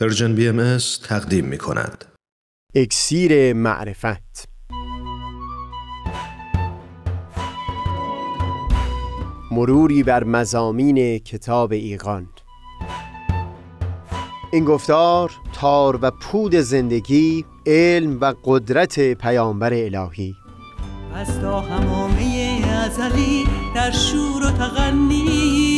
Persian BMS تقدیم می کند. اکسیر معرفت. مروری بر مضامین کتاب ایقان این گفتار تار و پود زندگی علم و قدرت پیامبر الهی. از تا همامه ازلی در شور و تغنیست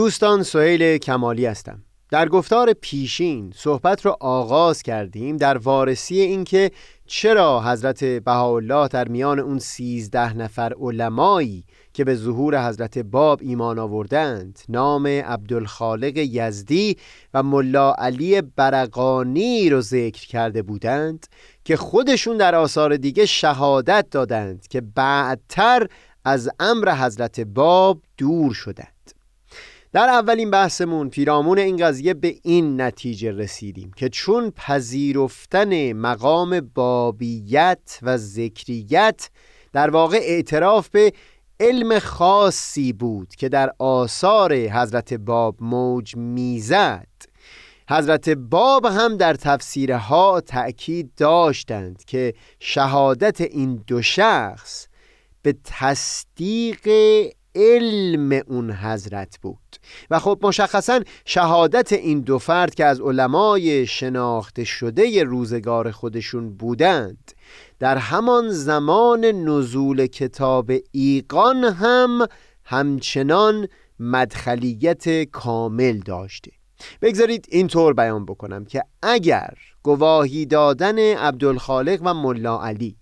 دوستان سهیل کمالی هستم. در گفتار پیشین صحبت را آغاز کردیم در وارسی اینکه چرا حضرت بهاءالله در میان اون سیزده نفر علمایی که به ظهور حضرت باب ایمان آوردند نام عبدالخالق یزدی و ملا علی برقانی رو ذکر کرده بودند که خودشون در آثار دیگه شهادت دادند که بعدتر از امر حضرت باب دور شدند. در اولین بحثمون پیرامون این قضیه به این نتیجه رسیدیم که چون پذیرفتن مقام بابیت و ذکریت در واقع اعتراف به علم خاصی بود که در آثار حضرت باب موج می‌زد حضرت باب هم در تفسیرها تأکید داشتند که شهادت این دو شخص به تصدیق علم اون حضرت بود. و خب مشخصا شهادت این دو فرد که از علمای شناخته شده روزگار خودشون بودند در همان زمان نزول کتاب ایقان هم همچنان مدخلیت کامل داشته. بگذارید اینطور بیان بکنم که اگر گواهی دادن عبدالخالق و ملا علی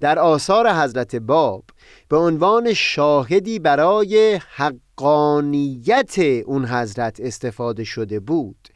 در آثار حضرت باب به عنوان شاهدی برای حقانیت اون حضرت استفاده شده بود.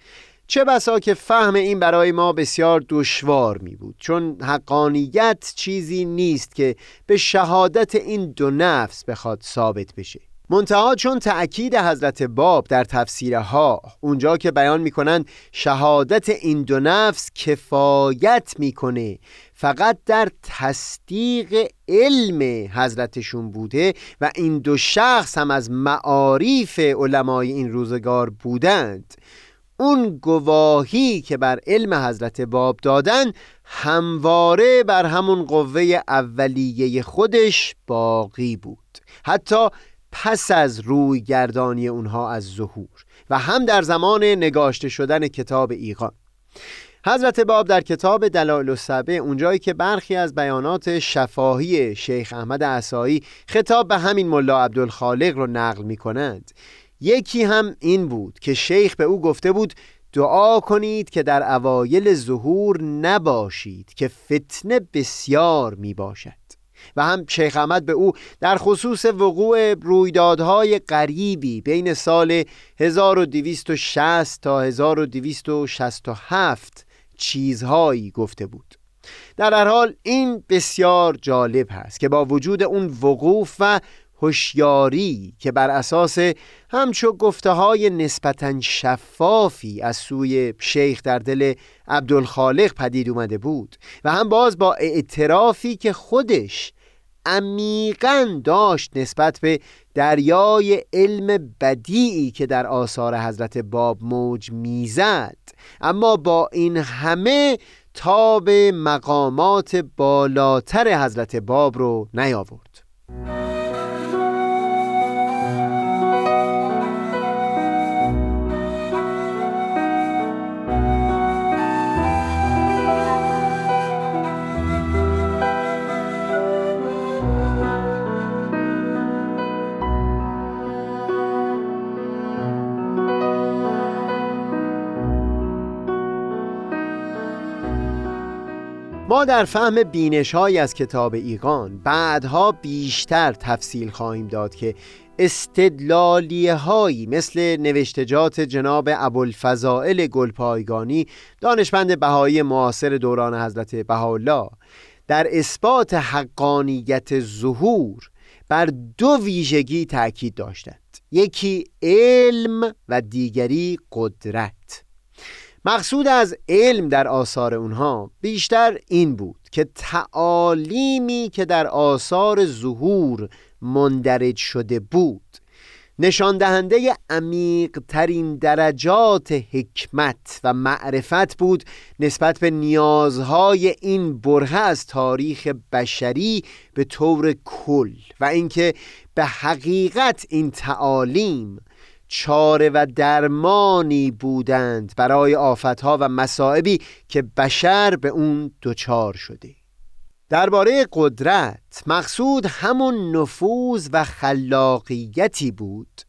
چه بسا که فهم این برای ما بسیار دشوار می بود چون حقانیت چیزی نیست که به شهادت این دو نفس بخواد ثابت بشه. منتها چون تأکید حضرت باب در تفسیرها اونجا که بیان می‌کنند شهادت این دو نفس کفایت می‌کنه فقط در تصدیق علم حضرتشون بوده و این دو شخص هم از معاریف علمای این روزگار بودند. اون گواهی که بر علم حضرت باب دادن همواره بر همون قوه اولیه خودش باقی بود. حتی پس از روی گردانی اونها از ظهور و هم در زمان نگاشته شدن کتاب ایقان. حضرت باب در کتاب دلائل السبع اونجایی که برخی از بیانات شفاهی شیخ احمد عصایی خطاب به همین ملا عبدالخالق رو نقل می کنند یکی هم این بود که شیخ به او گفته بود دعا کنید که در اوایل ظهور نباشید که فتنه بسیار می باشد و هم شیخ احمد به او در خصوص وقوع رویدادهای غریبی بین سال 1260 تا 1267 چیزهایی گفته بود. در هر حال این بسیار جالب هست که با وجود اون وقوف و هوشیاری که بر اساس همچو گفته های نسبتا شفافی از سوی شیخ در دل عبدالخالق پدید اومده بود و هم باز با اعترافی که خودش عمیقا داشت نسبت به دریای علم بدیعی که در آثار حضرت باب موج می‌زد. اما با این همه تا به مقامات بالاتر حضرت باب رو نیاورد. ما در فهم بینش های از کتاب ایقان بعدها بیشتر تفصیل خواهیم داد که استدلالیه هایی مثل نوشتجات جناب ابوالفضائل گلپایگانی دانشمند بهایی معاصر دوران حضرت بهاءالله در اثبات حقانیت ظهور بر دو ویژگی تاکید داشتند. یکی علم و دیگری قدرت. مقصود از علم در آثار اونها بیشتر این بود که تعالیمی که در آثار ظهور مندرج شده بود نشان دهنده عمیق ترین درجات حکمت و معرفت بود نسبت به نیازهای این بره از تاریخ بشری به طور کل و اینکه به حقیقت این تعالیم چاره و درمانی بودند برای آفتها و مصائبی که بشر به اون دچار شده. درباره قدرت مقصود همون نفوذ و خلاقیتی بود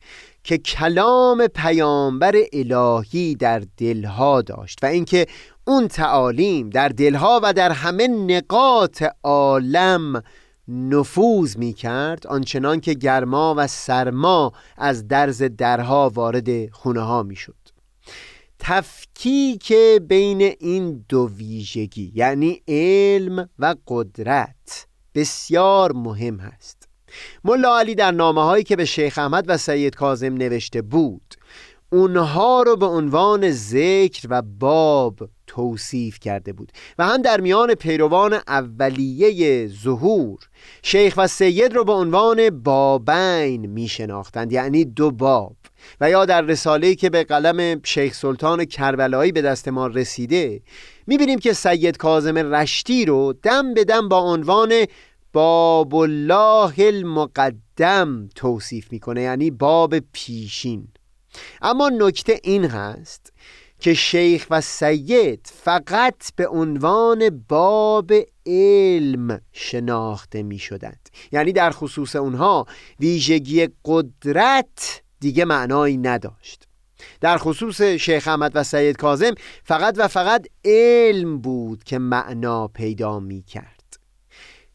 که کلام پیامبر الهی در دلها داشت و اینکه اون تعالیم در دلها و در همه نقاط عالم نفوذ می کرد آنچنان که گرما و سرما از درز درها وارد خونه ها می شد تفکیک بین این دو ویژگی یعنی علم و قدرت بسیار مهم هست ملا علی در نامه هایی که به شیخ احمد و سید کازم نوشته بود اونها رو به عنوان ذکر و باب توصیف کرده بود و هم در میان پیروان اولیه ظهور شیخ و سید رو به عنوان بابین می شناختند یعنی دو باب. و یا در رساله‌ای که به قلم شیخ سلطان کربلایی به دست ما رسیده می‌بینیم که سید کازم رشتی رو دم به دم با عنوان باب الله المقدم توصیف می‌کنه یعنی باب پیشین. اما نکته این هست که شیخ و سید فقط به عنوان باب علم شناخته می شدند یعنی در خصوص اونها ویژگی قدرت دیگه معنایی نداشت. در خصوص شیخ احمد و سید کازم فقط و فقط علم بود که معنا پیدا می کرد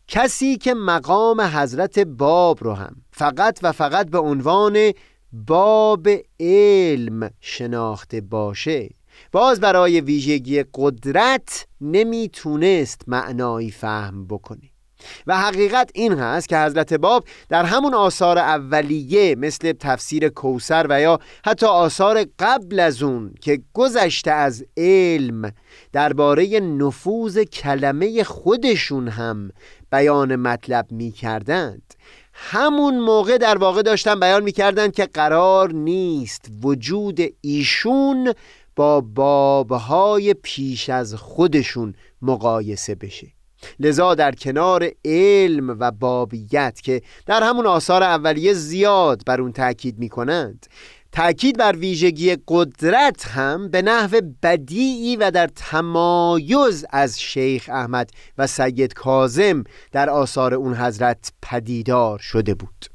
کسی که مقام حضرت باب رو هم فقط و فقط به عنوان باب علم شناخته باشه. باز برای ویژگی قدرت نمی‌تونست معنایی فهم بکنه. و حقیقت این هست که حضرت باب در همون آثار اولیه مثل تفسیر کوسر و یا حتی آثار قبل از اون که گذشته از علم درباره نفوذ کلمه خودشون هم بیان مطلب می کردند همون موقع در واقع داشتن بیان می‌کردن که قرار نیست وجود ایشون با بابهای پیش از خودشون مقایسه بشه. لذا در کنار علم و بابیت که در همون آثار اولیه زیاد بر اون تاکید می کنند تأکید بر ویژگی قدرت هم به نحو بدیعی و در تمایز از شیخ احمد و سید کازم در آثار اون حضرت پدیدار شده بود.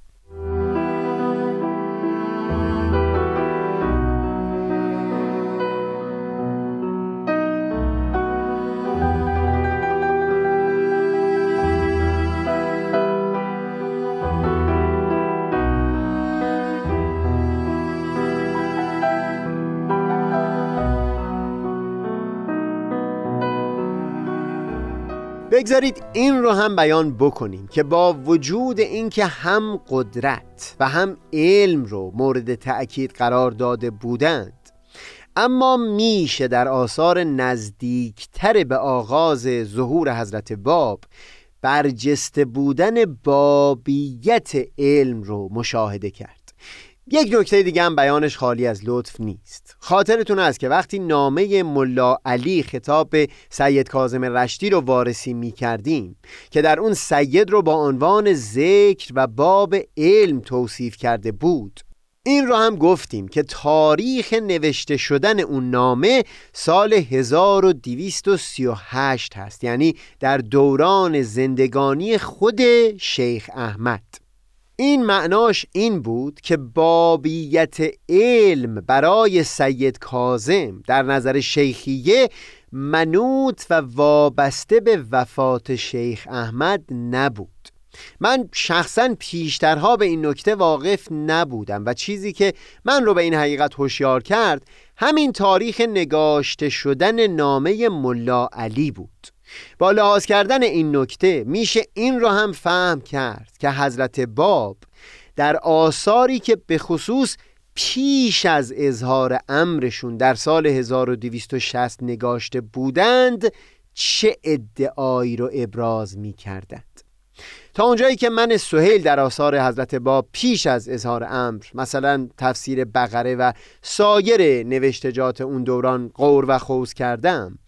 بگذارید این رو هم بیان بکنیم که با وجود اینکه هم قدرت و هم علم رو مورد تأکید قرار داده بودند اما میشه در آثار نزدیکتر به آغاز ظهور حضرت باب برجسته بودن بابیت علم رو مشاهده کرد. یک نکته دیگه هم بیانش خالی از لطف نیست. خاطرتون است که وقتی نامه ملا علی خطاب به سید کازم رشتی رو وارسی می کردیم که در اون سید رو با عنوان ذکر و باب علم توصیف کرده بود این رو هم گفتیم که تاریخ نوشته شدن اون نامه سال 1238 هست یعنی در دوران زندگانی خود شیخ احمد. این معناش این بود که بابیت علم برای سید کازم در نظر شیخیه منوط و وابسته به وفات شیخ احمد نبود. من شخصا پیشترها به این نکته واقف نبودم و چیزی که من رو به این حقیقت هوشیار کرد همین تاریخ نگاشته شدن نامه ملا علی بود. با لحاظ کردن این نکته میشه این رو هم فهم کرد که حضرت باب در آثاری که به خصوص پیش از اظهار امرشون در سال 1260 نگاشته بودند چه ادعایی رو ابراز می کردند تا اونجایی که من سهیل در آثار حضرت باب پیش از اظهار امر مثلا تفسیر بقره و سایر نوشتجات اون دوران قور و خوز کردم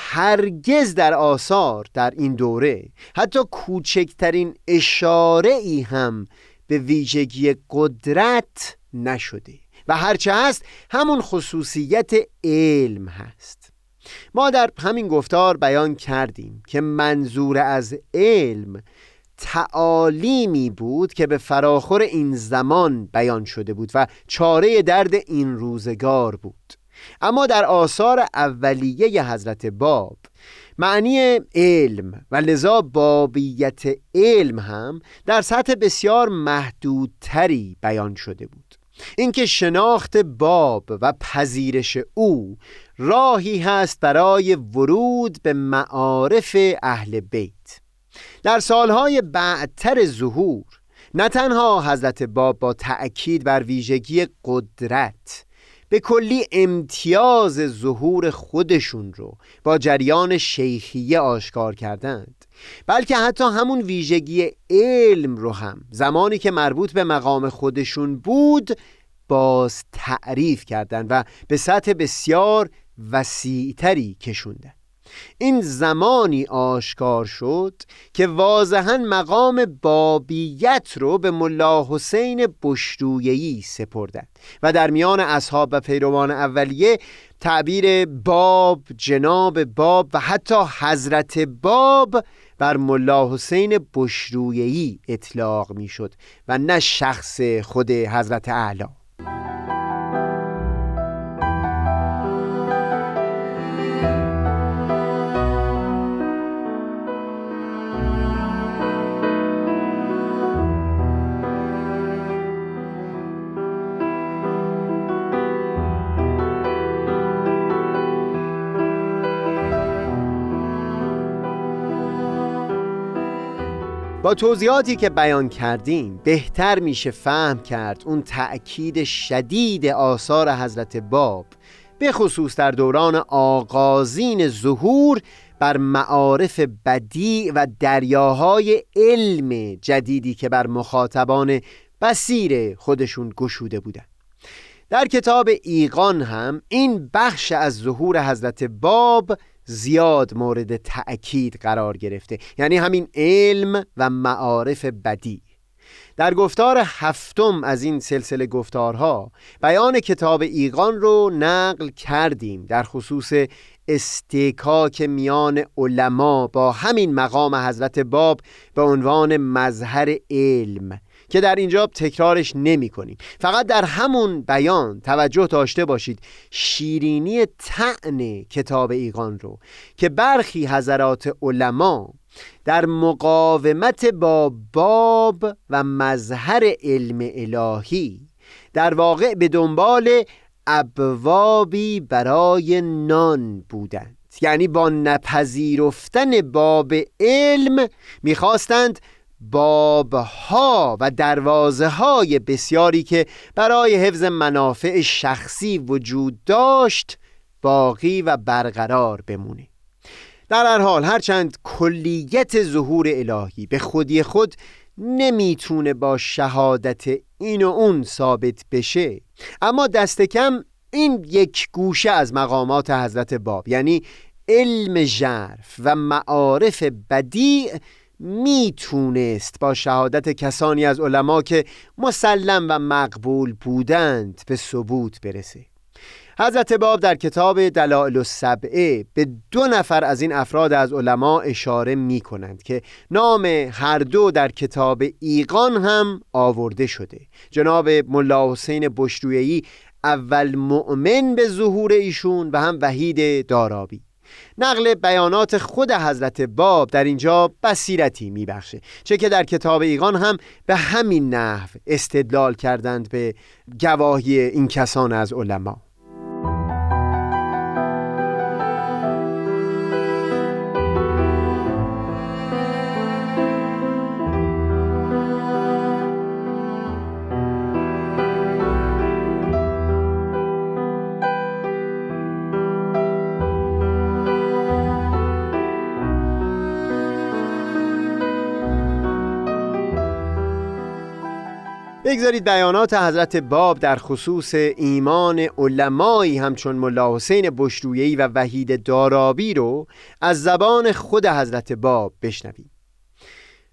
هرگز در آثار در این دوره حتی کوچکترین اشاره ای هم به ویژگی قدرت نشده و هرچه هست همون خصوصیت علم هست. ما در همین گفتار بیان کردیم که منظور از علم تعالیمی بود که به فراخور این زمان بیان شده بود و چاره درد این روزگار بود. اما در آثار اولیه حضرت باب معنی علم و لذا بابیت علم هم در سطح بسیار محدودتری بیان شده بود. اینکه شناخت باب و پذیرش او راهی هست برای ورود به معارف اهل بیت. در سالهای بعدتر ظهور نه تنها حضرت باب با تأکید بر ویژگی قدرت به کلی امتیاز ظهور خودشون رو با جریان شیخیه آشکار کردند. بلکه حتی همون ویژگی علم رو هم زمانی که مربوط به مقام خودشون بود باز تعریف کردند و به سطح بسیار وسیعتری کشوندن این زمانی آشکار شد که واضحا مقام بابیت رو به ملا حسین بشرویهی سپردند و در میان اصحاب و پیروان اولیه تعبیر باب جناب باب و حتی حضرت باب بر ملا حسین بشرویهی اطلاق می‌شد و نه شخص خود حضرت اعلی. با توضیحاتی که بیان کردیم بهتر میشه فهم کرد اون تأکید شدید آثار حضرت باب به خصوص در دوران آغازین ظهور بر معارف بدی و دریاهای علم جدیدی که بر مخاطبان بسیر خودشون گشوده بودند در کتاب ایقان هم این بخش از ظهور حضرت باب زیاد مورد تأکید قرار گرفته. یعنی همین علم و معارف بدی. در گفتار هفتم از این سلسله گفتارها بیان کتاب ایقان رو نقل کردیم در خصوص استکاک میان علما با همین مقام حضرت باب به عنوان مظهر علم. که در اینجا تکرارش نمی کنیم. فقط در همون بیان توجه داشته باشید. شیرینی تعن کتاب ایقان رو که برخی حضرات علما در مقاومت با باب و مظهر علم الهی در واقع به دنبال ابوابی برای نان بودند. یعنی با نپذیرفتن باب علم می‌خواستند بابها و دروازه های بسیاری که برای حفظ منافع شخصی وجود داشت باقی و برقرار بمونه. در هر حال هرچند کلیت ظهور الهی به خودی خود نمی‌تونه با شهادت این و اون ثابت بشه اما دست کم این یک گوشه از مقامات حضرت باب یعنی علم ژرف و معارف بدیع می‌تونست با شهادت کسانی از علما که مسلم و مقبول بودند به ثبوت برسه. حضرت باب در کتاب دلائل السبعه به دو نفر از این افراد از علما اشاره می کنند که نام هر دو در کتاب ایقان هم آورده شده. جناب ملا حسین بشرویی اول مؤمن به ظهور ایشون و هم وحید دارابی. نقل بیانات خود حضرت باب در اینجا بصیرتی میبخشه. چه که در کتاب ایقان هم به همین نحو استدلال کردند به گواهی این کسان از علما. بگذارید بیانات حضرت باب در خصوص ایمان علمایی همچون ملا حسین بشرویی و وحید دارابی رو از زبان خود حضرت باب بشنویم.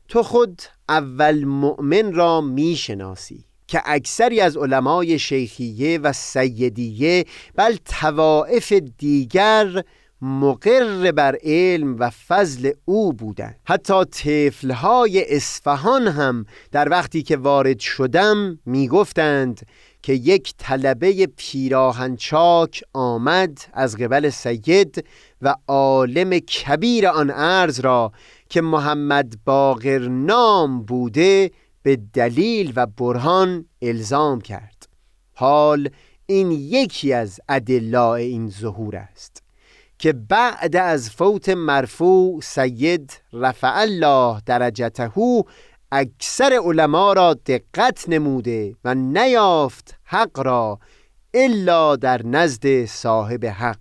تو خود اول مؤمن را می‌شناسی که اکثری از علمای شیخیه و سیدیه بل توائف دیگر مقر بر علم و فضل او بودند. حتی طفلهای اصفهان هم در وقتی که وارد شدم می‌گفتند که یک طلبه پیراهنچاک آمد از قبل سید و عالم کبیر آن ارز را که محمد باقر نام بوده به دلیل و برهان الزام کرد. حال این یکی از ادلاء این ظهور است. که بعد از فوت مرفوع سید رفع الله درجته اکثر علما را دقت نموده و نیافت حق را الا در نزد صاحب حق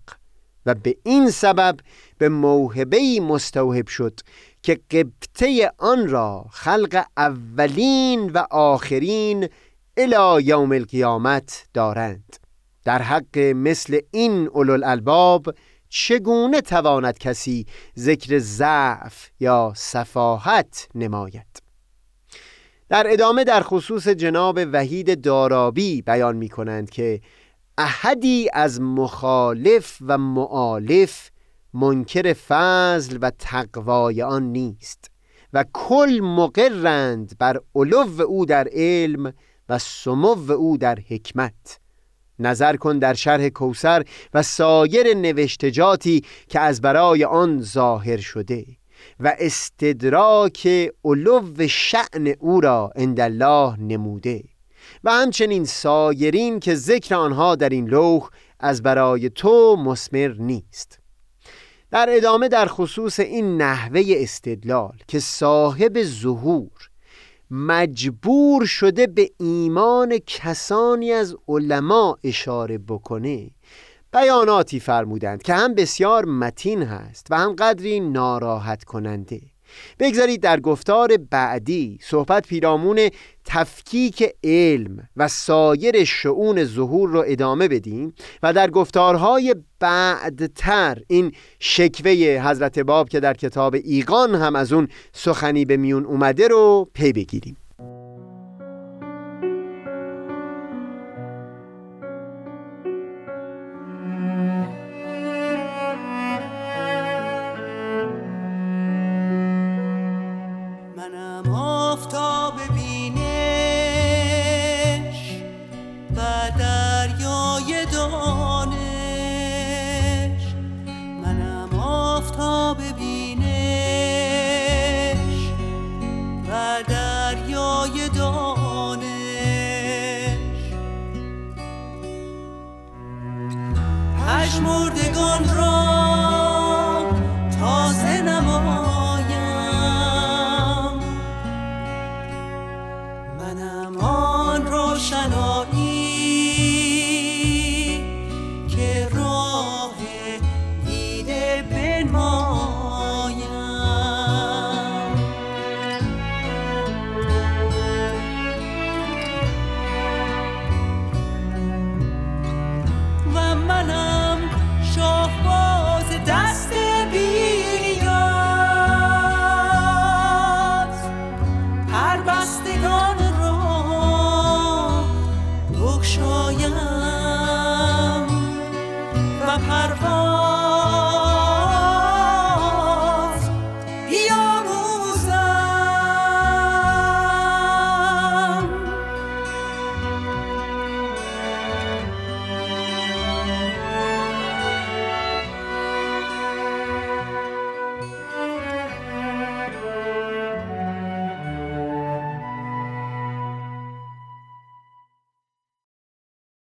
و به این سبب به موهبه مستوهب شد که قبطه آن را خلق اولین و آخرین الى یوم القیامت دارند. در حق مثل این الالباب چگونه تواند کسی ذکر ضعف یا صفاحت نماید؟ در ادامه در خصوص جناب وحید دارابی بیان می کنند که احدی از مخالف و معالف منکر فضل و تقوای آن نیست و کل مقرند بر علو او در علم و سمو او در حکمت. نظر کن در شرح کوسر و سایر نوشتجاتی که از برای آن ظاهر شده و استدراک علو شعن او را الله نموده و همچنین سایرین که ذکر آنها در این لوح از برای تو مسمر نیست. در ادامه در خصوص این نحوه استدلال که صاحب ظهور مجبور شده به ایمان کسانی از علما اشاره بکنه. بیاناتی فرمودند که هم بسیار متین هست و هم قدری ناراحت کننده. بگذارید در گفتار بعدی صحبت پیرامون تفکیک علم و سایر شعون ظهور رو ادامه بدیم و در گفتارهای بعدتر این شکوه حضرت باب که در کتاب ایقان هم از اون سخنی به میون اومده رو پی بگیریم. بستگان